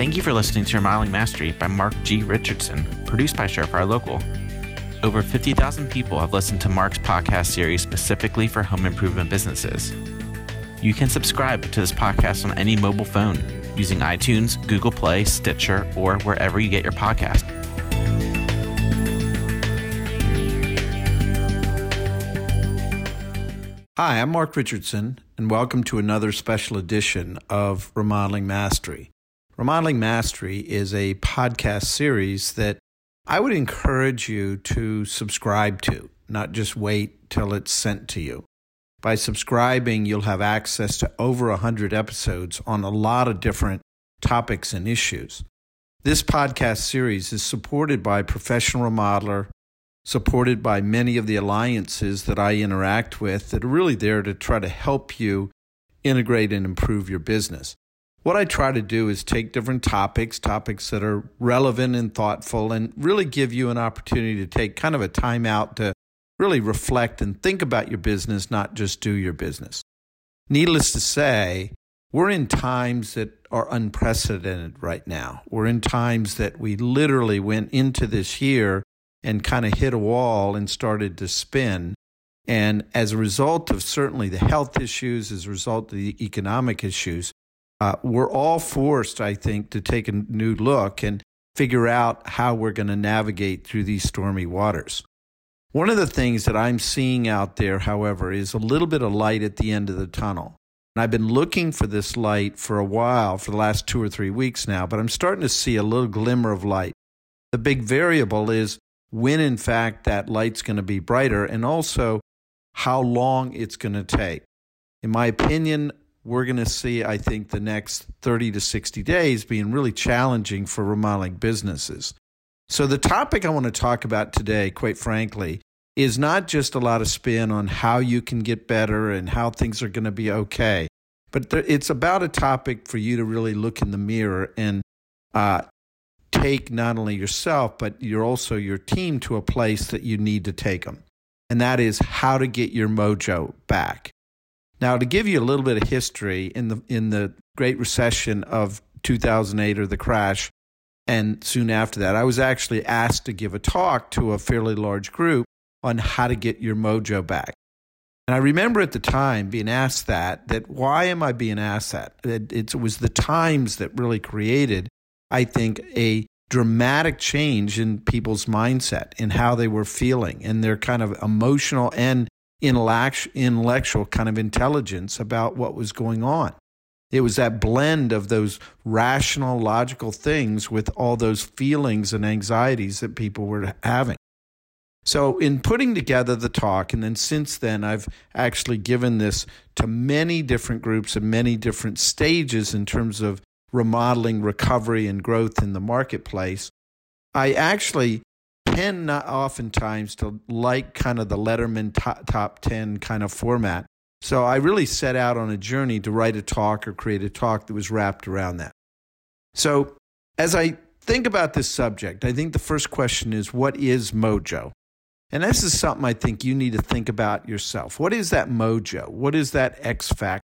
Thank you for listening to Remodeling Mastery by Mark G. Richardson, produced by Surefire Local. Over 50,000 people have listened to Mark's podcast series specifically for home improvement businesses. You can subscribe to this podcast on any mobile phone using iTunes, Google Play, Stitcher, or wherever you get your podcast. Hi, I'm Mark Richardson, and welcome to another special edition of Remodeling Mastery. Remodeling Mastery is a podcast series that I would encourage you to subscribe to, not just wait till it's sent to you. By subscribing, you'll have access to over 100 episodes on a lot of different topics and issues. This podcast series is supported by Professional Remodeler, supported by many of the alliances that I interact with that are really there to try to help you integrate and improve your business. What I try to do is take different topics, topics that are relevant and thoughtful, and really give you an opportunity to take kind of a time out to really reflect and think about your business, not just do your business. Needless to say, we're in times that are unprecedented right now. We're in times that we literally went into this year and kind of hit a wall and started to spin. And as a result of certainly the health issues, as a result of the economic issues, uh, we're all forced, I think, to take a new look and figure out how we're going to navigate through these stormy waters. One of the things that I'm seeing out there, however, is a little bit of light at the end of the tunnel. And I've been looking for this light for a while, for the last two or three weeks now, but I'm starting to see a little glimmer of light. The big variable is when, in fact, that light's going to be brighter and also how long it's going to take. In my opinion, we're going to see, I think, the next 30 to 60 days being really challenging for remodeling businesses. So, the topic I want to talk about today, quite frankly, is not just a lot of spin on how you can get better and how things are going to be okay, but it's about a topic for you to really look in the mirror and uh, take not only yourself, but you're also your team to a place that you need to take them. And that is how to get your mojo back. Now, to give you a little bit of history, in the in the Great Recession of 2008 or the crash, and soon after that, I was actually asked to give a talk to a fairly large group on how to get your mojo back. And I remember at the time being asked that, that why am I being asked that? It, was the times that really created, I think, a dramatic change in people's mindset and how they were feeling and their kind of emotional and intellectual kind of intelligence about what was going on. It was that blend of those rational, logical things with all those feelings and anxieties that people were having. So, in putting together the talk, and then since then, I've actually given this to many different groups and many different stages in terms of remodeling, recovery, and growth in the marketplace. I actually tend not oftentimes to like kind of the Letterman top, top 10 kind of format so I really set out on a journey to write a talk or create a talk that was wrapped around that. So as I think about this subject, I think the first question is what is mojo? And this is something I think you need to think about yourself. What is that mojo? What is that X factor?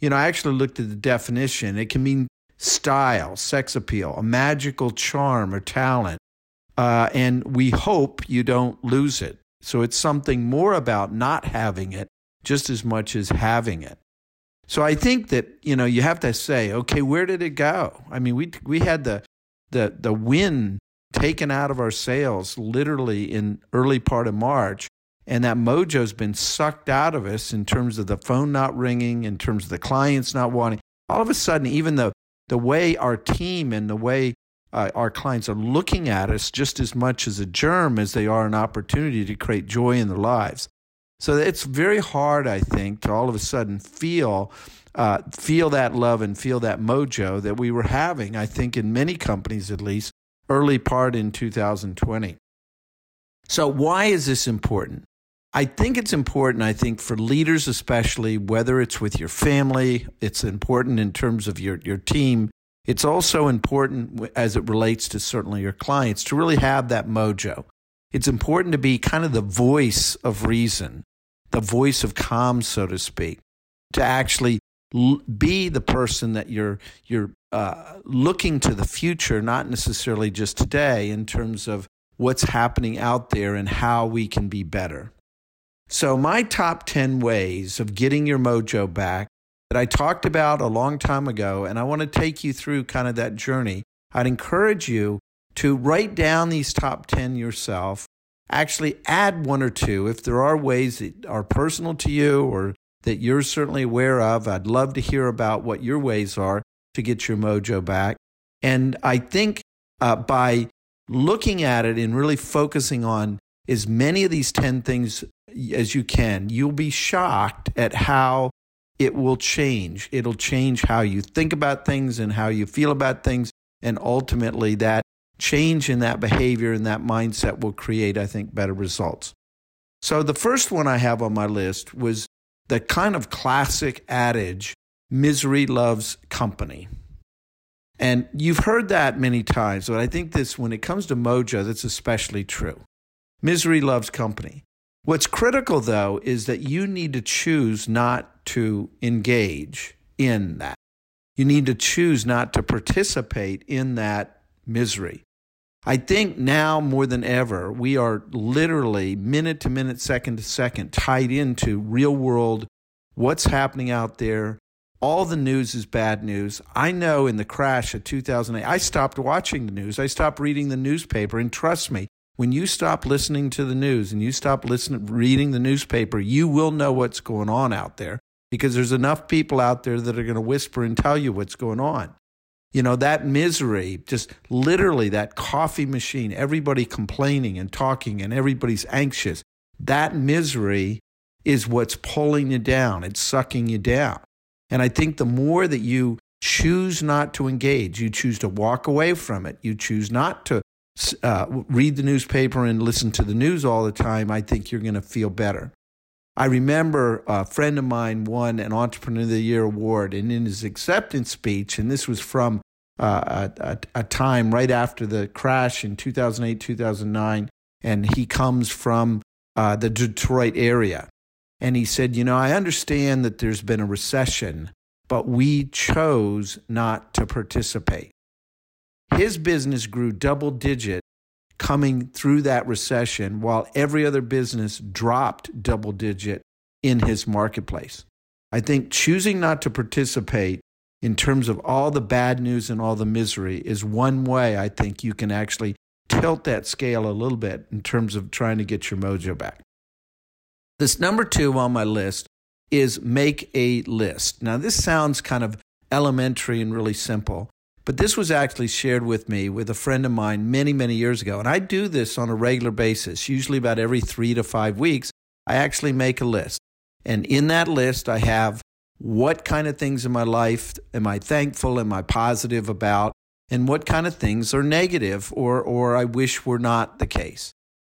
You know, I actually looked at the definition. It can mean style, sex appeal, a magical charm or talent. Uh, and we hope you don't lose it. So it's something more about not having it just as much as having it. So I think that you know you have to say, okay, where did it go? I mean, we we had the the the wind taken out of our sails literally in early part of March, and that mojo's been sucked out of us in terms of the phone not ringing, in terms of the clients not wanting. All of a sudden, even the the way our team and the way uh, our clients are looking at us just as much as a germ as they are an opportunity to create joy in their lives. So it's very hard, I think, to all of a sudden feel uh, feel that love and feel that mojo that we were having. I think in many companies, at least, early part in 2020. So why is this important? I think it's important, I think, for leaders, especially, whether it's with your family, it's important in terms of your, your team. It's also important as it relates to certainly your clients to really have that mojo. It's important to be kind of the voice of reason, the voice of calm, so to speak, to actually be the person that your your uh, looking to the future, not necessarily just today, in terms of what's happening out there and how we can be better. So, my top 10 ways of getting your mojo back that I talked about a long time ago, and I want to take you through kind of that journey. I'd encourage you to write down these top 10 yourself. Actually, add one or two if there are ways that are personal to you or that you're certainly aware of. I'd love to hear about what your ways are to get your mojo back. And I think uh, by looking at it and really focusing on as many of these 10 things as you can, you'll be shocked at how it will change. It'll change how you think about things and how you feel about things. And ultimately, that change in that behavior and that mindset will create, I think, better results. So, the first one I have on my list was the kind of classic adage misery loves company. And you've heard that many times, but I think this, when it comes to mojo, that's especially true. Misery loves company. What's critical, though, is that you need to choose not to engage in that. You need to choose not to participate in that misery. I think now more than ever, we are literally minute to minute, second to second tied into real world, what's happening out there. All the news is bad news. I know in the crash of 2008, I stopped watching the news. I stopped reading the newspaper. And trust me, when you stop listening to the news and you stop listening, reading the newspaper, you will know what's going on out there because there's enough people out there that are going to whisper and tell you what's going on. You know, that misery, just literally that coffee machine, everybody complaining and talking and everybody's anxious. That misery is what's pulling you down. It's sucking you down. And I think the more that you choose not to engage, you choose to walk away from it, you choose not to uh, read the newspaper and listen to the news all the time, I think you're going to feel better. I remember a friend of mine won an Entrepreneur of the Year award, and in his acceptance speech, and this was from uh, a, a, time right after the crash in 2008, 2009, and he comes from uh, the Detroit area. And he said, You know, I understand that there's been a recession, but we chose not to participate. His business grew double digit coming through that recession while every other business dropped double digit in his marketplace. I think choosing not to participate in terms of all the bad news and all the misery is one way I think you can actually tilt that scale a little bit in terms of trying to get your mojo back. This number two on my list is make a list. Now, this sounds kind of elementary and really simple, but this was actually shared with me with a friend of mine many, many years ago. And I do this on a regular basis, usually about every three to five weeks. I actually make a list. And in that list, I have what kind of things in my life am I thankful, am I positive about, and what kind of things are negative or, or I wish were not the case.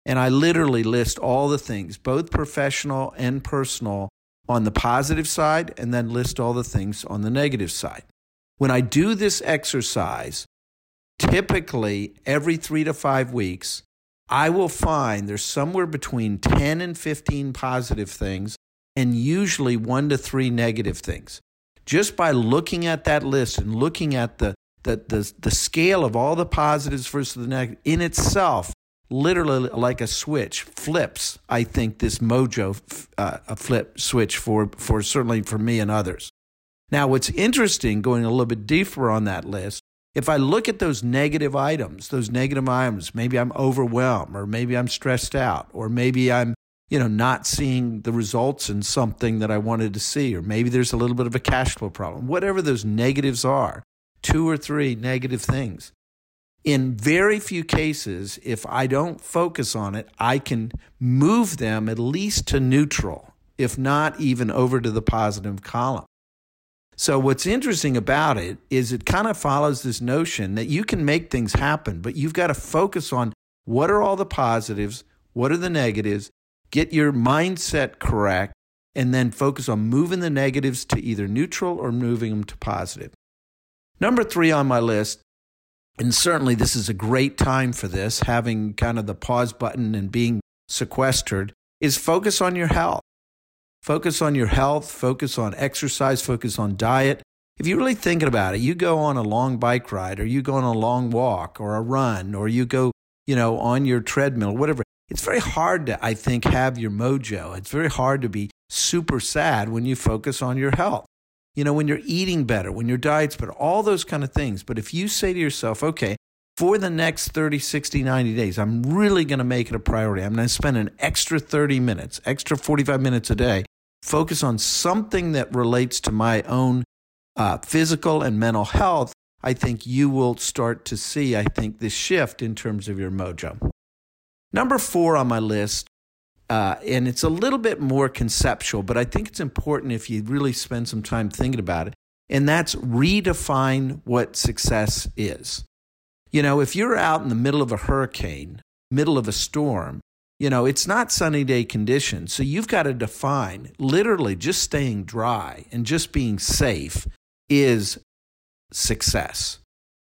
And I literally list all the things, both professional and personal, on the positive side, and then list all the things on the negative side. When I do this exercise, typically every three to five weeks, I will find there's somewhere between 10 and 15 positive things and usually one to three negative things. Just by looking at that list and looking at the, the, the, the scale of all the positives versus the negative in itself, literally like a switch flips, I think, this mojo uh, a flip switch for, for certainly for me and others. Now, what's interesting, going a little bit deeper on that list, if I look at those negative items, those negative items, maybe I'm overwhelmed, or maybe I'm stressed out, or maybe I'm, you know, not seeing the results in something that I wanted to see, or maybe there's a little bit of a cash flow problem, whatever those negatives are, two or three negative things. In very few cases, if I don't focus on it, I can move them at least to neutral, if not even over to the positive column. So, what's interesting about it is it kind of follows this notion that you can make things happen, but you've got to focus on what are all the positives, what are the negatives, get your mindset correct, and then focus on moving the negatives to either neutral or moving them to positive. Number three on my list, and certainly this is a great time for this, having kind of the pause button and being sequestered, is focus on your health. Focus on your health, focus on exercise, focus on diet, if you're really thinking about it, you go on a long bike ride or you go on a long walk or a run or you go, you know, on your treadmill, whatever. It's very hard to, I think, have your mojo. It's very hard to be super sad when you focus on your health. You know, when you're eating better, when your diet's better, all those kind of things. But if you say to yourself, okay, for the next 30, 60, 90 days, I'm really going to make it a priority. I'm going to spend an extra 30 minutes, extra 45 minutes a day, focus on something that relates to my own uh, physical and mental health. I think you will start to see, I think, this shift in terms of your mojo. Number four on my list, uh, and it's a little bit more conceptual, but I think it's important if you really spend some time thinking about it, and that's redefine what success is. You know, if you're out in the middle of a hurricane, middle of a storm, you know, it's not sunny day conditions. So you've got to define literally just staying dry and just being safe is success.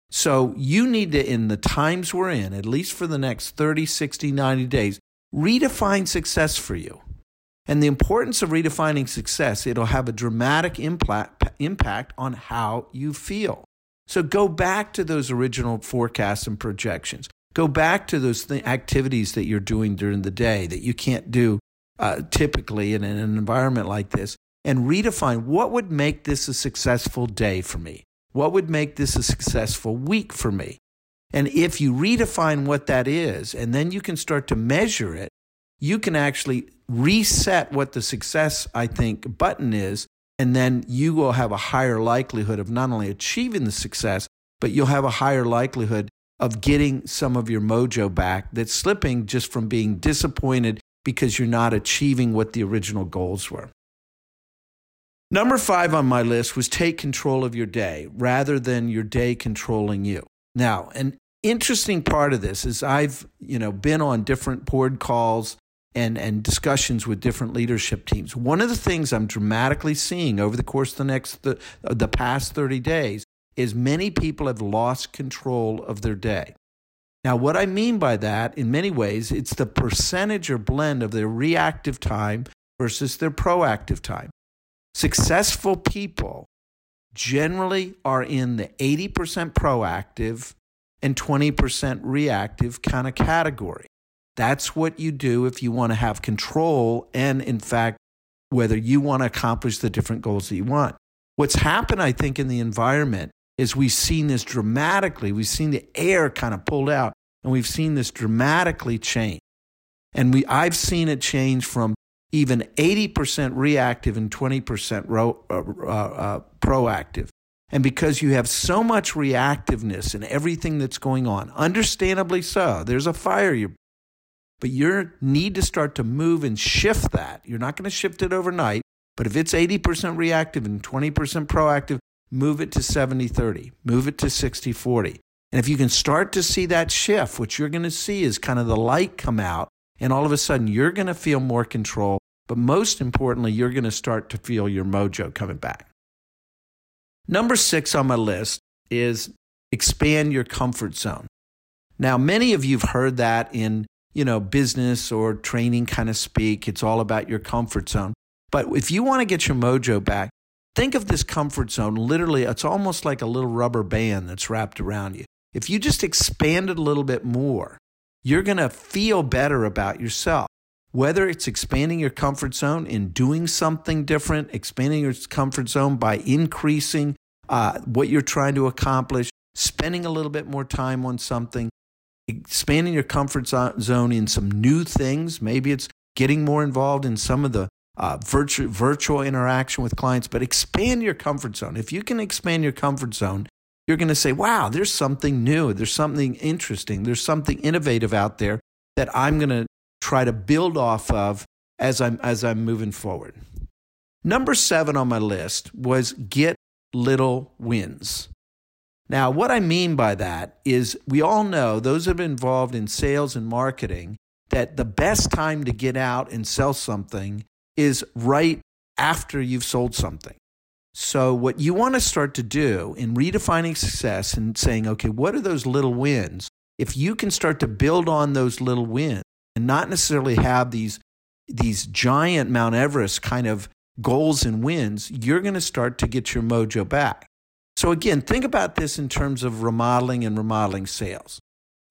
So you need to, in the times we're in, at least for the next 30, 60, 90 days, redefine success for you. And the importance of redefining success, it'll have a dramatic impact, on how you feel. So go back to those original forecasts and projections. Go back to those th- activities that you're doing during the day that you can't do uh, typically in an environment like this and redefine what would make this a successful day for me? What would make this a successful week for me? And if you redefine what that is, and then you can start to measure it, you can actually reset what the success, I think, button is and then you will have a higher likelihood of not only achieving the success, but you'll have a higher likelihood of getting some of your mojo back that's slipping just from being disappointed because you're not achieving what the original goals were. Number five on my list was take control of your day rather than your day controlling you. Now, an interesting part of this is I've, you know, been on different board calls and, and discussions with different leadership teams. One of the things I'm dramatically seeing over the course of the next the, uh, the past 30 days is many people have lost control of their day. Now, what I mean by that, in many ways, it's the percentage or blend of their reactive time versus their proactive time. Successful people generally are in the 80% proactive and 20% reactive kind of category. That's what you do if you want to have control and, in fact, whether you want to accomplish the different goals that you want. What's happened, I think, in the environment is we've seen this dramatically. We've seen the air kind of pulled out, and we've seen this dramatically change. And we, I've seen it change from even 80% reactive and 20% ro, uh, uh, uh, proactive. And because you have so much reactiveness in everything that's going on, understandably so, there's a fire you're but you need to start to move and shift that. You're not going to shift it overnight, but if it's 80% reactive and 20% proactive, move it to 70 30, move it to 60 40. And if you can start to see that shift, what you're going to see is kind of the light come out, and all of a sudden you're going to feel more control. But most importantly, you're going to start to feel your mojo coming back. Number six on my list is expand your comfort zone. Now, many of you have heard that in you know, business or training kind of speak. It's all about your comfort zone. But if you want to get your mojo back, think of this comfort zone literally, it's almost like a little rubber band that's wrapped around you. If you just expand it a little bit more, you're going to feel better about yourself. Whether it's expanding your comfort zone in doing something different, expanding your comfort zone by increasing uh, what you're trying to accomplish, spending a little bit more time on something, expanding your comfort zone in some new things. Maybe it's getting more involved in some of the uh, virtual, virtual interaction with clients, but expand your comfort zone. If you can expand your comfort zone, you're going to say, wow, there's something new. There's something interesting. There's something innovative out there that I'm going to try to build off of as I'm, as I'm moving forward. Number seven on my list was get little wins. Now, what I mean by that is we all know, those that have been involved in sales and marketing, that the best time to get out and sell something is right after you've sold something. So, what you want to start to do in redefining success and saying, okay, what are those little wins? If you can start to build on those little wins and not necessarily have these, these giant Mount Everest kind of goals and wins, you're going to start to get your mojo back. So, again, think about this in terms of remodeling and remodeling sales.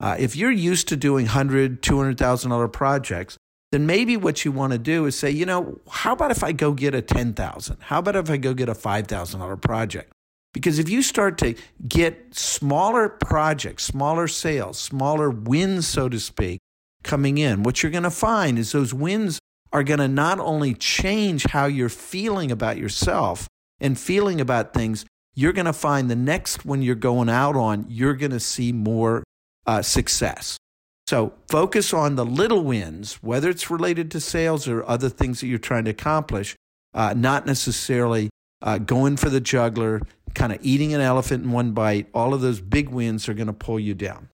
Uh, if you're used to doing $100,000, $200,000 projects, then maybe what you want to do is say, you know, how about if I go get a 10,000? How about if I go get a $5,000 project? Because if you start to get smaller projects, smaller sales, smaller wins, so to speak, coming in, what you're going to find is those wins are going to not only change how you're feeling about yourself and feeling about things, you're going to find the next one you're going out on, you're going to see more uh, success. So focus on the little wins, whether it's related to sales or other things that you're trying to accomplish, uh, not necessarily uh, going for the jugular, kind of eating an elephant in one bite. All of those big wins are going to pull you down.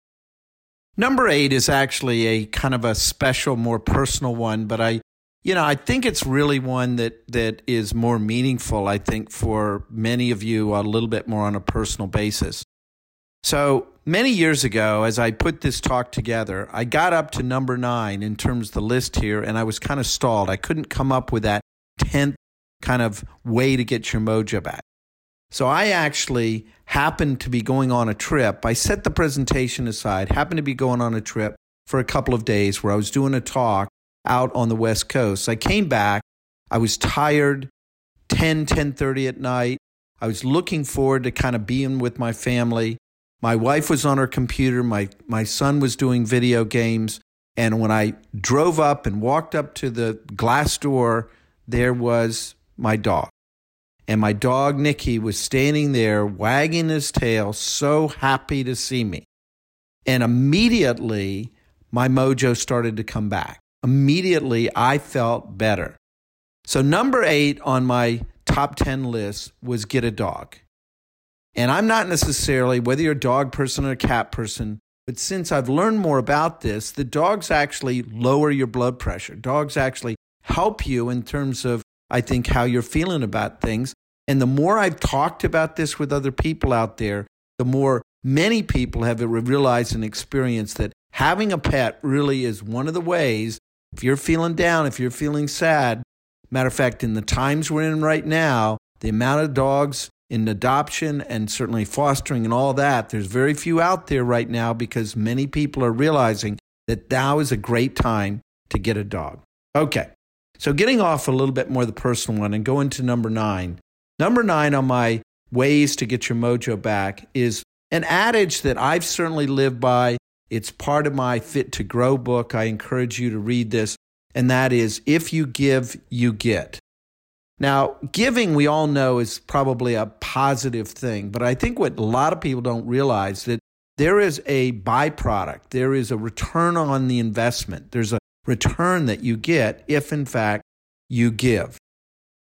Number eight is actually a kind of a special, more personal one, but I, you know, I think it's really one that that is more meaningful. I think for many of you, a little bit more on a personal basis. So many years ago, as I put this talk together, I got up to number nine in terms of the list here, and I was kind of stalled. I couldn't come up with that tenth kind of way to get your mojo back. So I actually happened to be going on a trip. I set the presentation aside, happened to be going on a trip for a couple of days where I was doing a talk out on the West Coast. I came back. I was tired, 10, 10.30 at night. I was looking forward to kind of being with my family. My wife was on her computer. My, my son was doing video games. And when I drove up and walked up to the glass door, there was my dog. And my dog, Nicky, was standing there wagging his tail, so happy to see me. And immediately, my mojo started to come back. Immediately, I felt better. So, number eight on my top 10 list was get a dog. And I'm not necessarily, whether you're a dog person or a cat person, but since I've learned more about this, the dogs actually lower your blood pressure. Dogs actually help you in terms of I think, how you're feeling about things. And the more I've talked about this with other people out there, the more many people have realized and experienced that having a pet really is one of the ways, if you're feeling down, if you're feeling sad, matter of fact, in the times we're in right now, the amount of dogs in adoption and certainly fostering and all that, there's very few out there right now because many people are realizing that now is a great time to get a dog. Okay. So, getting off a little bit more the personal one and going to number nine. Number nine on my ways to get your mojo back is an adage that I've certainly lived by. It's part of my Fit to Grow book. I encourage you to read this. And that is if you give, you get. Now, giving, we all know, is probably a positive thing. But I think what a lot of people don't realize that there is a byproduct, there is a return on the investment, there's a return that you get if, in fact, you give.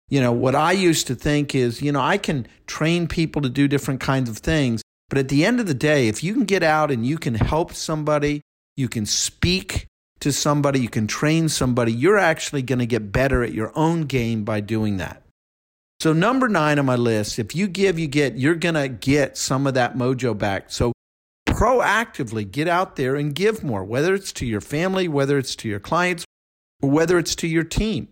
You know, what I used to think is, you know, I can train people to do different kinds of things, but at the end of the day, if you can get out and you can help somebody, you can speak to somebody, you can train somebody, you're actually going to get better at your own game by doing that. So, number nine on my list, if you give, you get, you're going to get some of that mojo back. So, proactively get out there and give more, whether it's to your family, whether it's to your clients, or whether it's to your team.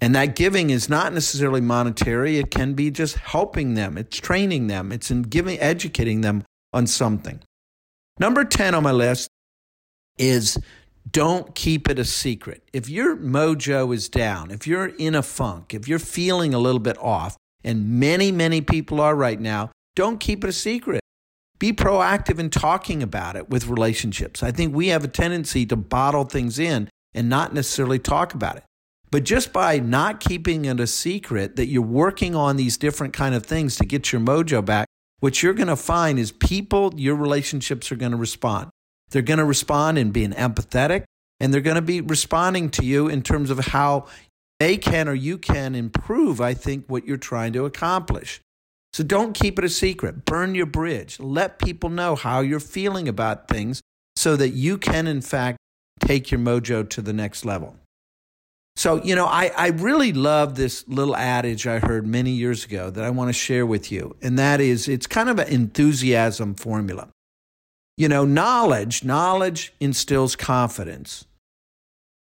And that giving is not necessarily monetary. It can be just helping them. It's training them. It's in giving, educating them on something. Number 10 on my list is don't keep it a secret. If your mojo is down, if you're in a funk, if you're feeling a little bit off, and many, many people are right now, don't keep it a secret be proactive in talking about it with relationships. I think we have a tendency to bottle things in and not necessarily talk about it. But just by not keeping it a secret that you're working on these different kind of things to get your mojo back, what you're going to find is people, your relationships are going to respond. They're going to respond in being empathetic and they're going to be responding to you in terms of how they can or you can improve, I think, what you're trying to accomplish. So don't keep it a secret. Burn your bridge. Let people know how you're feeling about things so that you can, in fact, take your mojo to the next level. So, you know, I, I really love this little adage I heard many years ago that I want to share with you. And that is it's kind of an enthusiasm formula. You know, knowledge, knowledge instills confidence.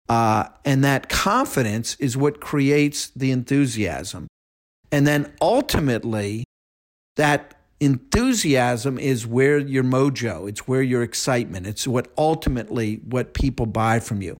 Uh, and that confidence is what creates the enthusiasm. And then ultimately, that enthusiasm is where your mojo, it's where your excitement, it's what ultimately what people buy from you.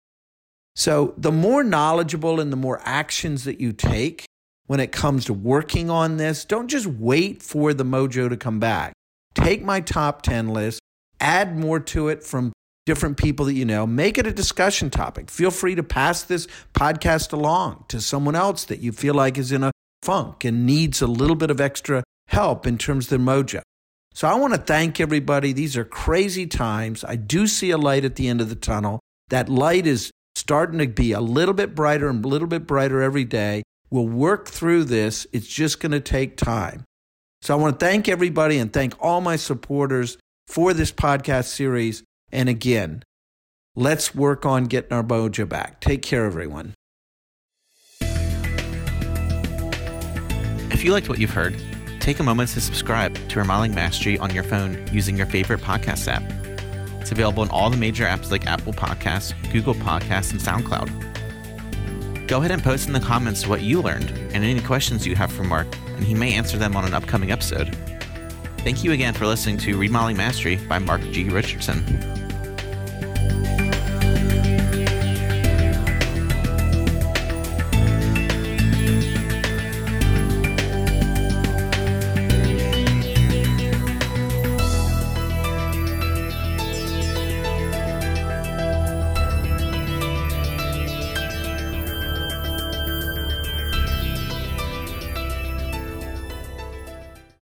So the more knowledgeable and the more actions that you take when it comes to working on this, don't just wait for the mojo to come back. Take my top 10 list, add more to it from different people that you know, make it a discussion topic. Feel free to pass this podcast along to someone else that you feel like is in a funk and needs a little bit of extra help in terms of their mojo. So I want to thank everybody. These are crazy times. I do see a light at the end of the tunnel. That light is starting to be a little bit brighter and a little bit brighter every day. We'll work through this. It's just going to take time. So I want to thank everybody and thank all my supporters for this podcast series. And again, let's work on getting our mojo back. Take care, everyone. If you liked what you've heard, take a moment to subscribe to Remodeling Mastery on your phone using your favorite podcast app. It's available in all the major apps like Apple Podcasts, Google Podcasts, and SoundCloud. Go ahead and post in the comments what you learned and any questions you have for Mark, and he may answer them on an upcoming episode. Thank you again for listening to Remodeling Mastery by Mark G. Richardson.